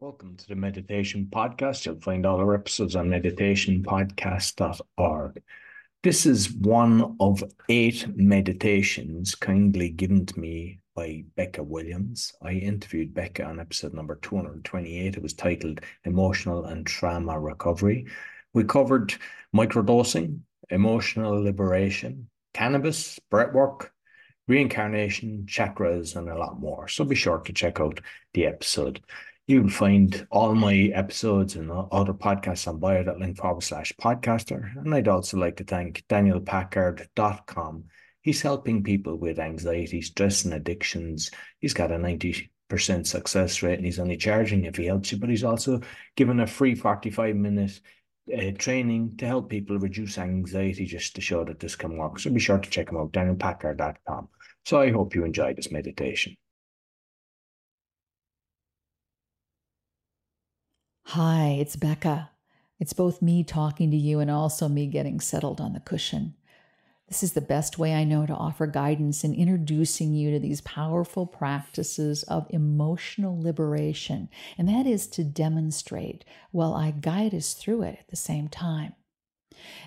Welcome to the Meditation Podcast. You'll find all our episodes on meditationpodcast.org. This is one of eight meditations kindly given to me by Becca Williams. I interviewed Becca on episode number 228. It was titled Emotional and Trauma Recovery. We covered microdosing, emotional liberation, cannabis, breathwork, reincarnation, chakras, and a lot more. So be sure to check out the episode. You'll find all my episodes and other podcasts on bio.link forward slash podcaster. And I'd also like to thank danielpackard.com. He's helping people with anxiety, stress, and addictions. He's got a 90% success rate and he's only charging if he helps you, but he's also given a free 45 minute uh, training to help people reduce anxiety just to show that this can work. So be sure to check him out, danielpackard.com. So I hope you enjoy this meditation. Hi, it's Becca. It's both me talking to you and also me getting settled on the cushion. This is the best way I know to offer guidance in introducing you to these powerful practices of emotional liberation, and that is to demonstrate while I guide us through it at the same time.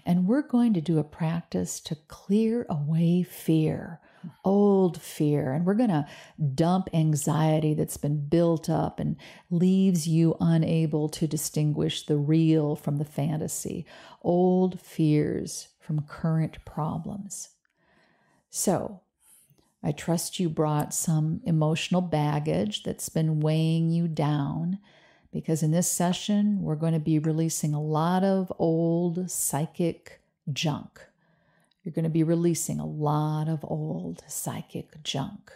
And we're going to do a practice to clear away fear, old fear, and we're going to dump anxiety that's been built up and leaves you unable to distinguish the real from the fantasy, old fears from current problems. So, I trust you brought some emotional baggage that's been weighing you down because in this session, we're going to be releasing a lot of old psychic junk. You're going to be releasing a lot of old psychic junk.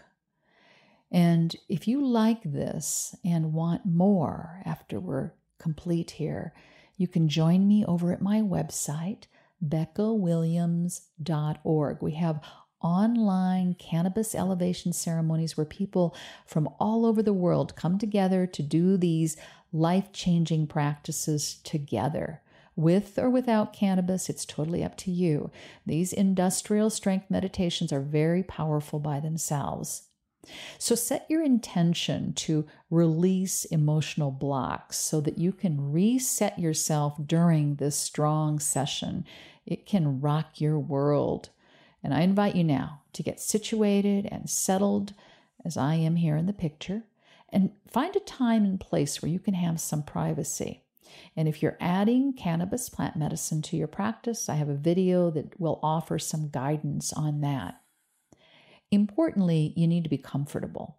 And if you like this and want more after we're complete here, you can join me over at my website, beccawilliams.org. We have online cannabis elevation ceremonies where people from all over the world come together to do these life changing practices together. With or without cannabis, it's totally up to you. These industrial strength meditations are very powerful by themselves. So set your intention to release emotional blocks so that you can reset yourself during this strong session. It can rock your world. And I invite you now to get situated and settled as I am here in the picture and find a time and place where you can have some privacy. And if you're adding cannabis plant medicine to your practice, I have a video that will offer some guidance on that. Importantly, you need to be comfortable.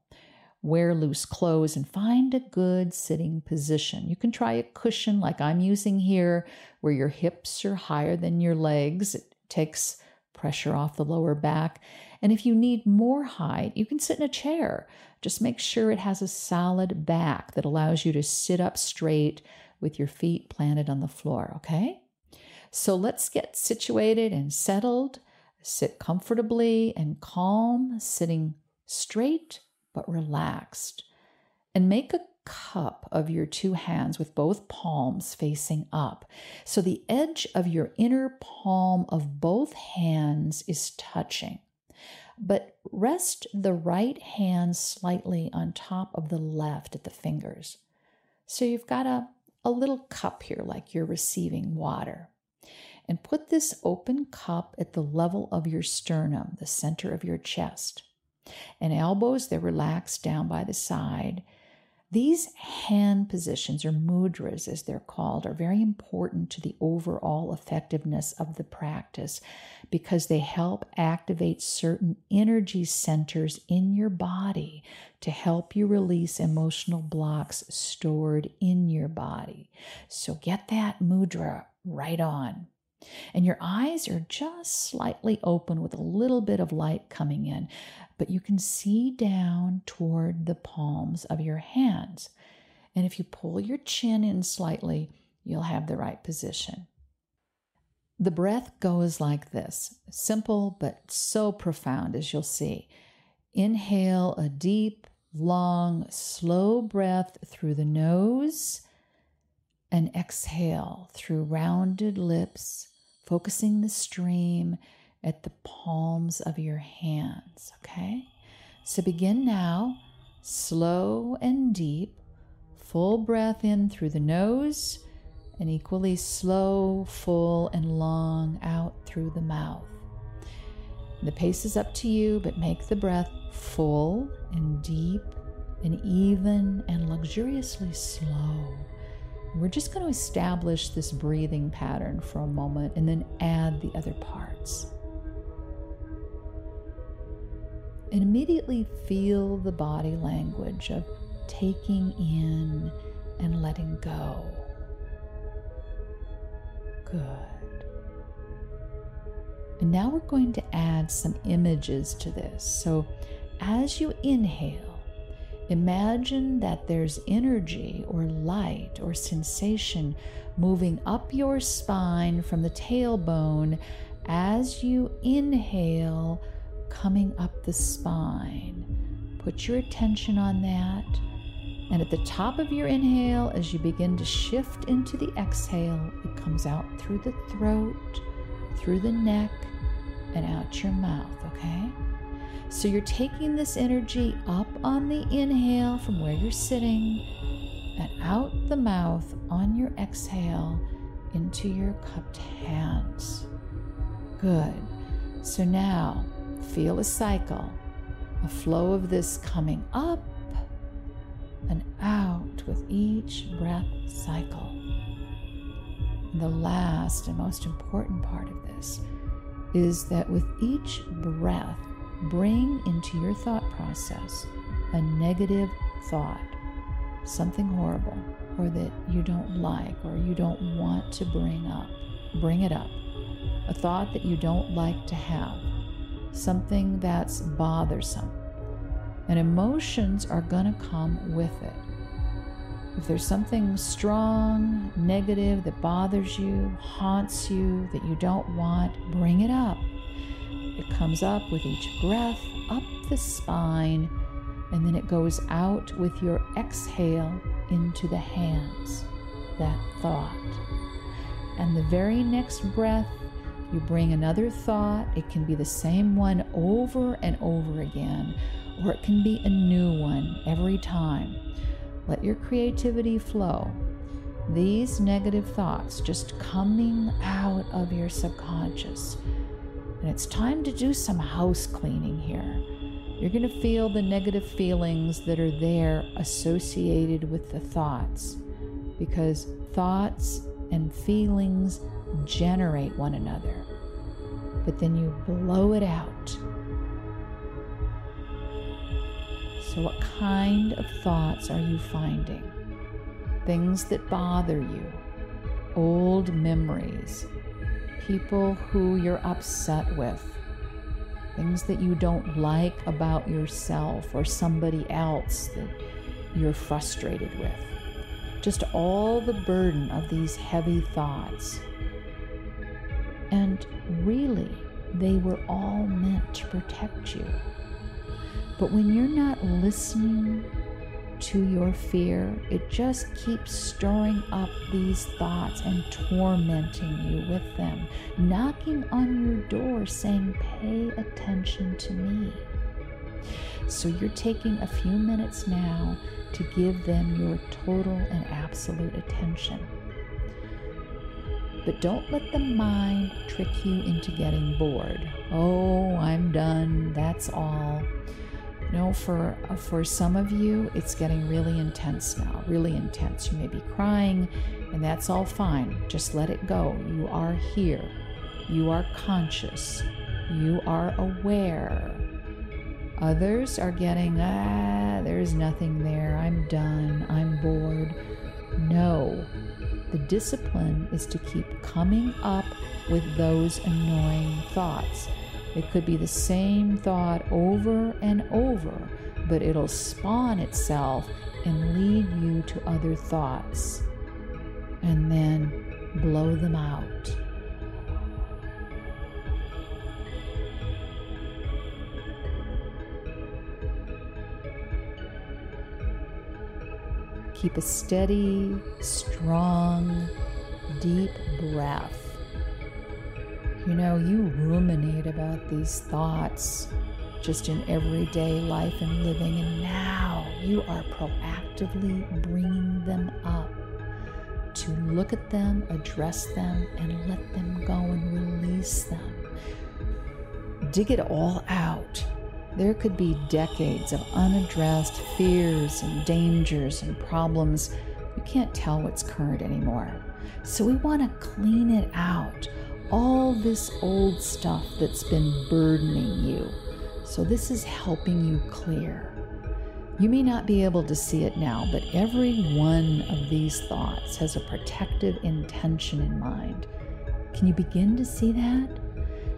Wear loose clothes and find a good sitting position. You can try a cushion like I'm using here, where your hips are higher than your legs. It takes pressure off the lower back. And if you need more height, you can sit in a chair. Just make sure it has a solid back that allows you to sit up straight with your feet planted on the floor, okay? So let's get situated and settled. Sit comfortably and calm, sitting straight but relaxed. And make a cup of your two hands with both palms facing up. So the edge of your inner palm of both hands is touching. But rest the right hand slightly on top of the left at the fingers. So you've got a, a little cup here, like you're receiving water. And put this open cup at the level of your sternum, the center of your chest. And elbows, they're relaxed down by the side these hand positions, or mudras as they're called, are very important to the overall effectiveness of the practice because they help activate certain energy centers in your body to help you release emotional blocks stored in your body. So get that mudra right on. And your eyes are just slightly open with a little bit of light coming in but you can see down toward the palms of your hands. And if you pull your chin in slightly, you'll have the right position. The breath goes like this simple but so profound, as you'll see. Inhale a deep, long, slow breath through the nose and exhale through rounded lips, focusing the stream at the palms of your hands, okay? So begin now, slow and deep, full breath in through the nose and equally slow, full, and long out through the mouth. The pace is up to you, but make the breath full and deep and even and luxuriously slow. We're just going to establish this breathing pattern for a moment and then add the other parts. And immediately feel the body language of taking in and letting go. Good. And now we're going to add some images to this. So as you inhale, imagine that there's energy or light or sensation moving up your spine from the tailbone as you inhale, coming up the spine. Put your attention on that. And at the top of your inhale, as you begin to shift into the exhale, it comes out through the throat, through the neck, and out your mouth, okay? So you're taking this energy up on the inhale from where you're sitting and out the mouth on your exhale into your cupped hands. Good. So now feel a cycle, a flow of this coming up and out with each breath cycle. And the last and most important part of this is that with each breath, bring into your thought process a negative thought, something horrible, or that you don't like or you don't want to bring up. Bring it up. A thought that you don't like to have, something that's bothersome. And emotions are going to come with it. If there's something strong, negative that bothers you, haunts you, that you don't want, bring it up. Comes up with each breath, up the spine, and then it goes out with your exhale into the hands. That thought. And the very next breath, you bring another thought. It can be the same one over and over again, or it can be a new one every time. Let your creativity flow. These negative thoughts just coming out of your subconscious. And it's time to do some house cleaning here. You're going to feel the negative feelings that are there associated with the thoughts because thoughts and feelings generate one another. But then you blow it out So, what kind of thoughts are you finding? Things that bother you, old memories, people who you're upset with, things that you don't like about yourself or somebody else that you're frustrated with. Just all the burden of these heavy thoughts. And really, they were all meant to protect you. But when you're not listening to your fear, it just keeps stirring up these thoughts and tormenting you with them, knocking on your door saying, Pay attention to me. So you're taking a few minutes now to give them your total and absolute attention. But don't let the mind trick you into getting bored. Oh, I'm done. That's all. No, for uh, for some of you, it's getting really intense now. Really intense. You may be crying, and that's all fine. Just let it go. You are here. You are conscious. You are aware. Others are getting, ah, there's nothing there. I'm done. I'm bored. No. The discipline is to keep coming up with those annoying thoughts. It could be the same thought over and over, but it'll spawn itself and lead you to other thoughts and then blow them out. Keep a steady, strong, deep breath you know, you ruminate about these thoughts just in everyday life and living, and now you are proactively bringing them up, to look at them, address them, and let them go and release them. Dig it all out. There could be decades of unaddressed fears and dangers and problems. You can't tell what's current anymore. So we want to clean it out. All this old stuff that's been burdening you. So this is helping you clear. You may not be able to see it now, but every one of these thoughts has a protective intention in mind. Can you begin to see that?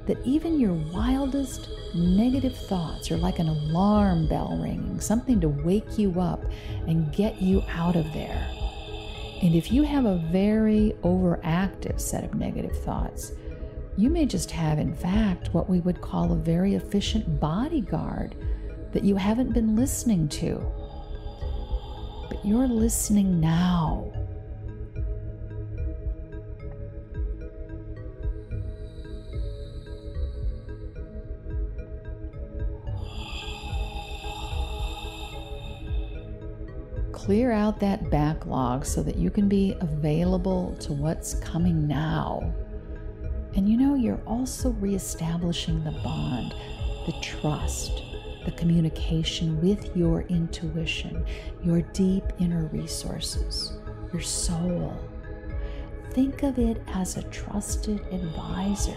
That even your wildest negative thoughts are like an alarm bell ringing, something to wake you up and get you out of there. And if you have a very overactive set of negative thoughts, you may just have, in fact, what we would call a very efficient bodyguard that you haven't been listening to. But you're listening now. Clear out that backlog so that you can be available to what's coming now. And you know, you're also reestablishing the bond, the trust, the communication with your intuition, your deep inner resources, your soul. Think of it as a trusted advisor.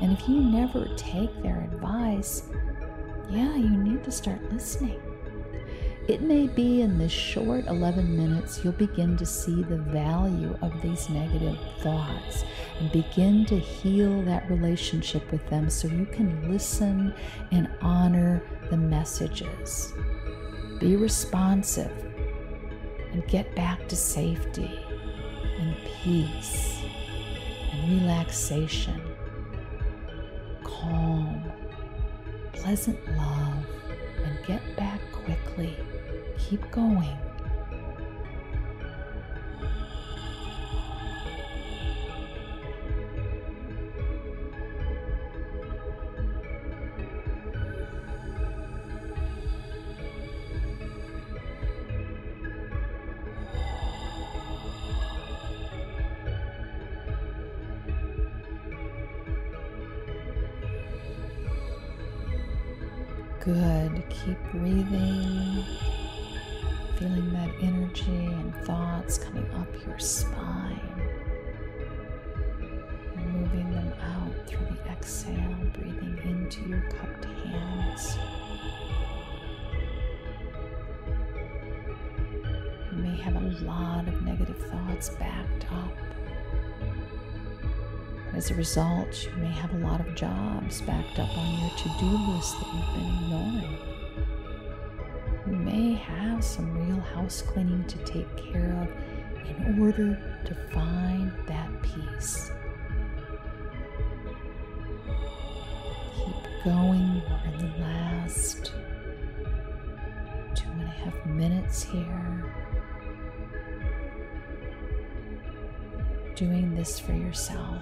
And if you never take their advice, yeah, you need to start listening. It may be in this short 11 minutes you'll begin to see the value of these negative thoughts and begin to heal that relationship with them so you can listen and honor the messages. Be responsive and get back to safety and peace and relaxation, calm, pleasant love, and get back quickly. Keep going. Good. Keep breathing, feeling that energy and thoughts coming up your spine, moving them out through the exhale, breathing into your cupped hands. You may have a lot of negative thoughts backed up. As a result, you may have a lot of jobs backed up on your to do list that you've been ignoring. May have some real house cleaning to take care of in order to find that peace. Keep going. We're in the last two and a half minutes here. Doing this for yourself.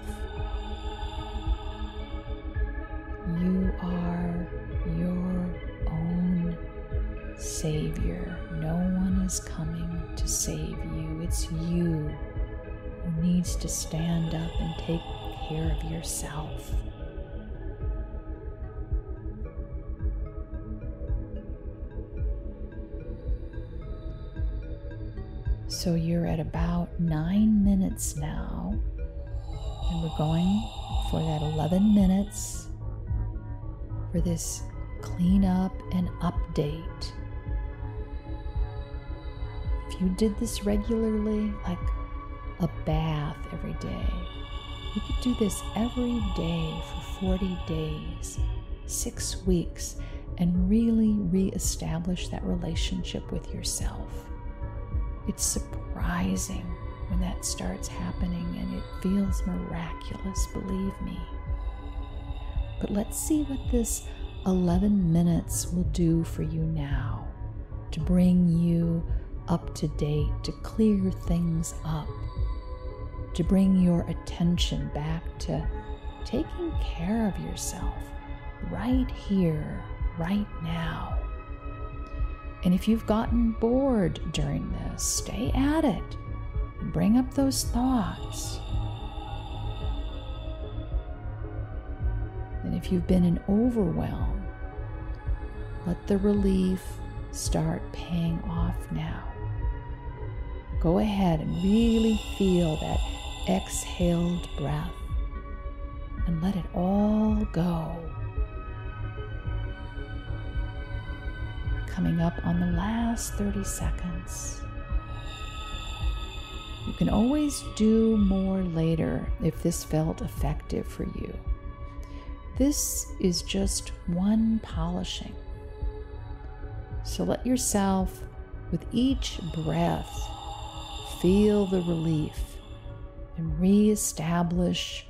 Savior. No one is coming to save you. It's you who needs to stand up and take care of yourself. So you're at about nine minutes now, and we're going for that 11 minutes for this cleanup and update. You did this regularly, like a bath every day, you could do this every day for 40 days, six weeks, and really re-establish that relationship with yourself. It's surprising when that starts happening and it feels miraculous, believe me. But let's see what this 11 minutes will do for you now to bring you up to date, to clear things up, to bring your attention back to taking care of yourself right here, right now. And if you've gotten bored during this, stay at it bring up those thoughts. And if you've been in overwhelm, let the relief start paying off now. Go ahead and really feel that exhaled breath and let it all go. Coming up on the last 30 seconds. You can always do more later if this felt effective for you. This is just one polishing. So let yourself, with each breath, feel the relief and reestablish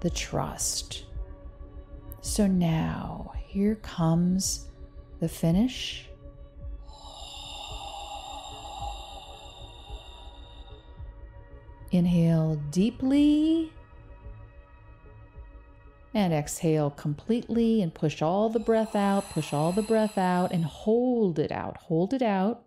the trust. So now, here comes the finish. Inhale deeply and exhale completely and push all the breath out, push all the breath out and hold it out. Hold it out.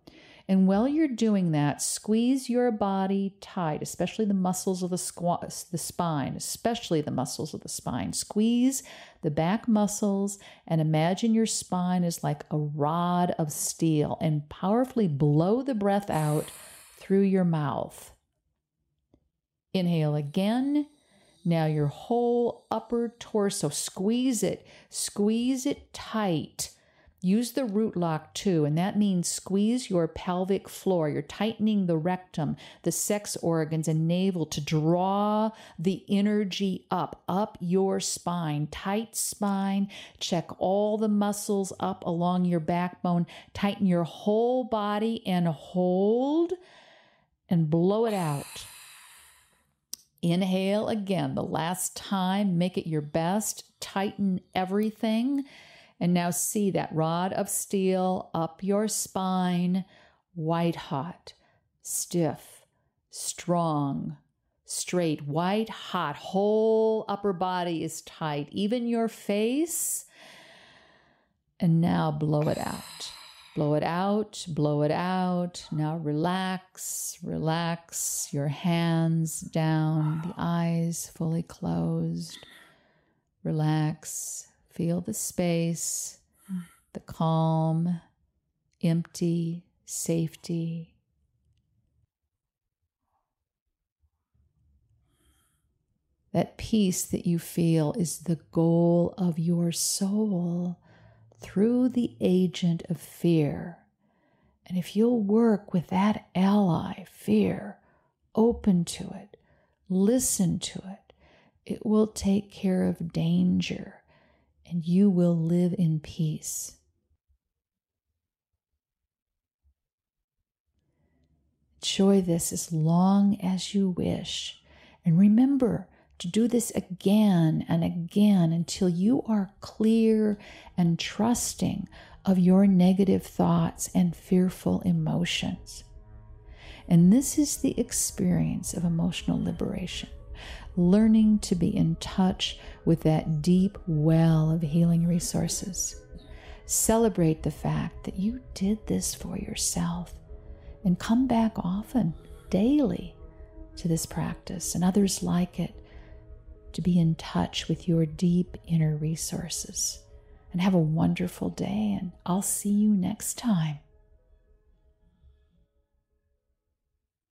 And while you're doing that, squeeze your body tight, especially the muscles of the, squ- the spine, especially the muscles of the spine. Squeeze the back muscles and imagine your spine is like a rod of steel and powerfully blow the breath out through your mouth. Inhale again. Now your whole upper torso, squeeze it, squeeze it tight. Use the root lock too, and that means squeeze your pelvic floor. You're tightening the rectum, the sex organs, and navel to draw the energy up, up your spine. Tight spine. Check all the muscles up along your backbone. Tighten your whole body and hold and blow it out. Inhale again, the last time. Make it your best. Tighten everything. And now see that rod of steel up your spine, white hot, stiff, strong, straight, white hot. Whole upper body is tight, even your face. And now blow it out. Blow it out, blow it out. Now relax, relax your hands down, the eyes fully closed. Relax, feel the space, the calm, empty, safety. That peace that you feel is the goal of your soul through the agent of fear. And if you'll work with that ally, fear, open to it, listen to it, it will take care of danger and you will live in peace. Enjoy this as long as you wish. And remember, to do this again and again until you are clear and trusting of your negative thoughts and fearful emotions. And this is the experience of emotional liberation learning to be in touch with that deep well of healing resources. Celebrate the fact that you did this for yourself and come back often, daily, to this practice and others like it to be in touch with your deep inner resources. And have a wonderful day, and I'll see you next time.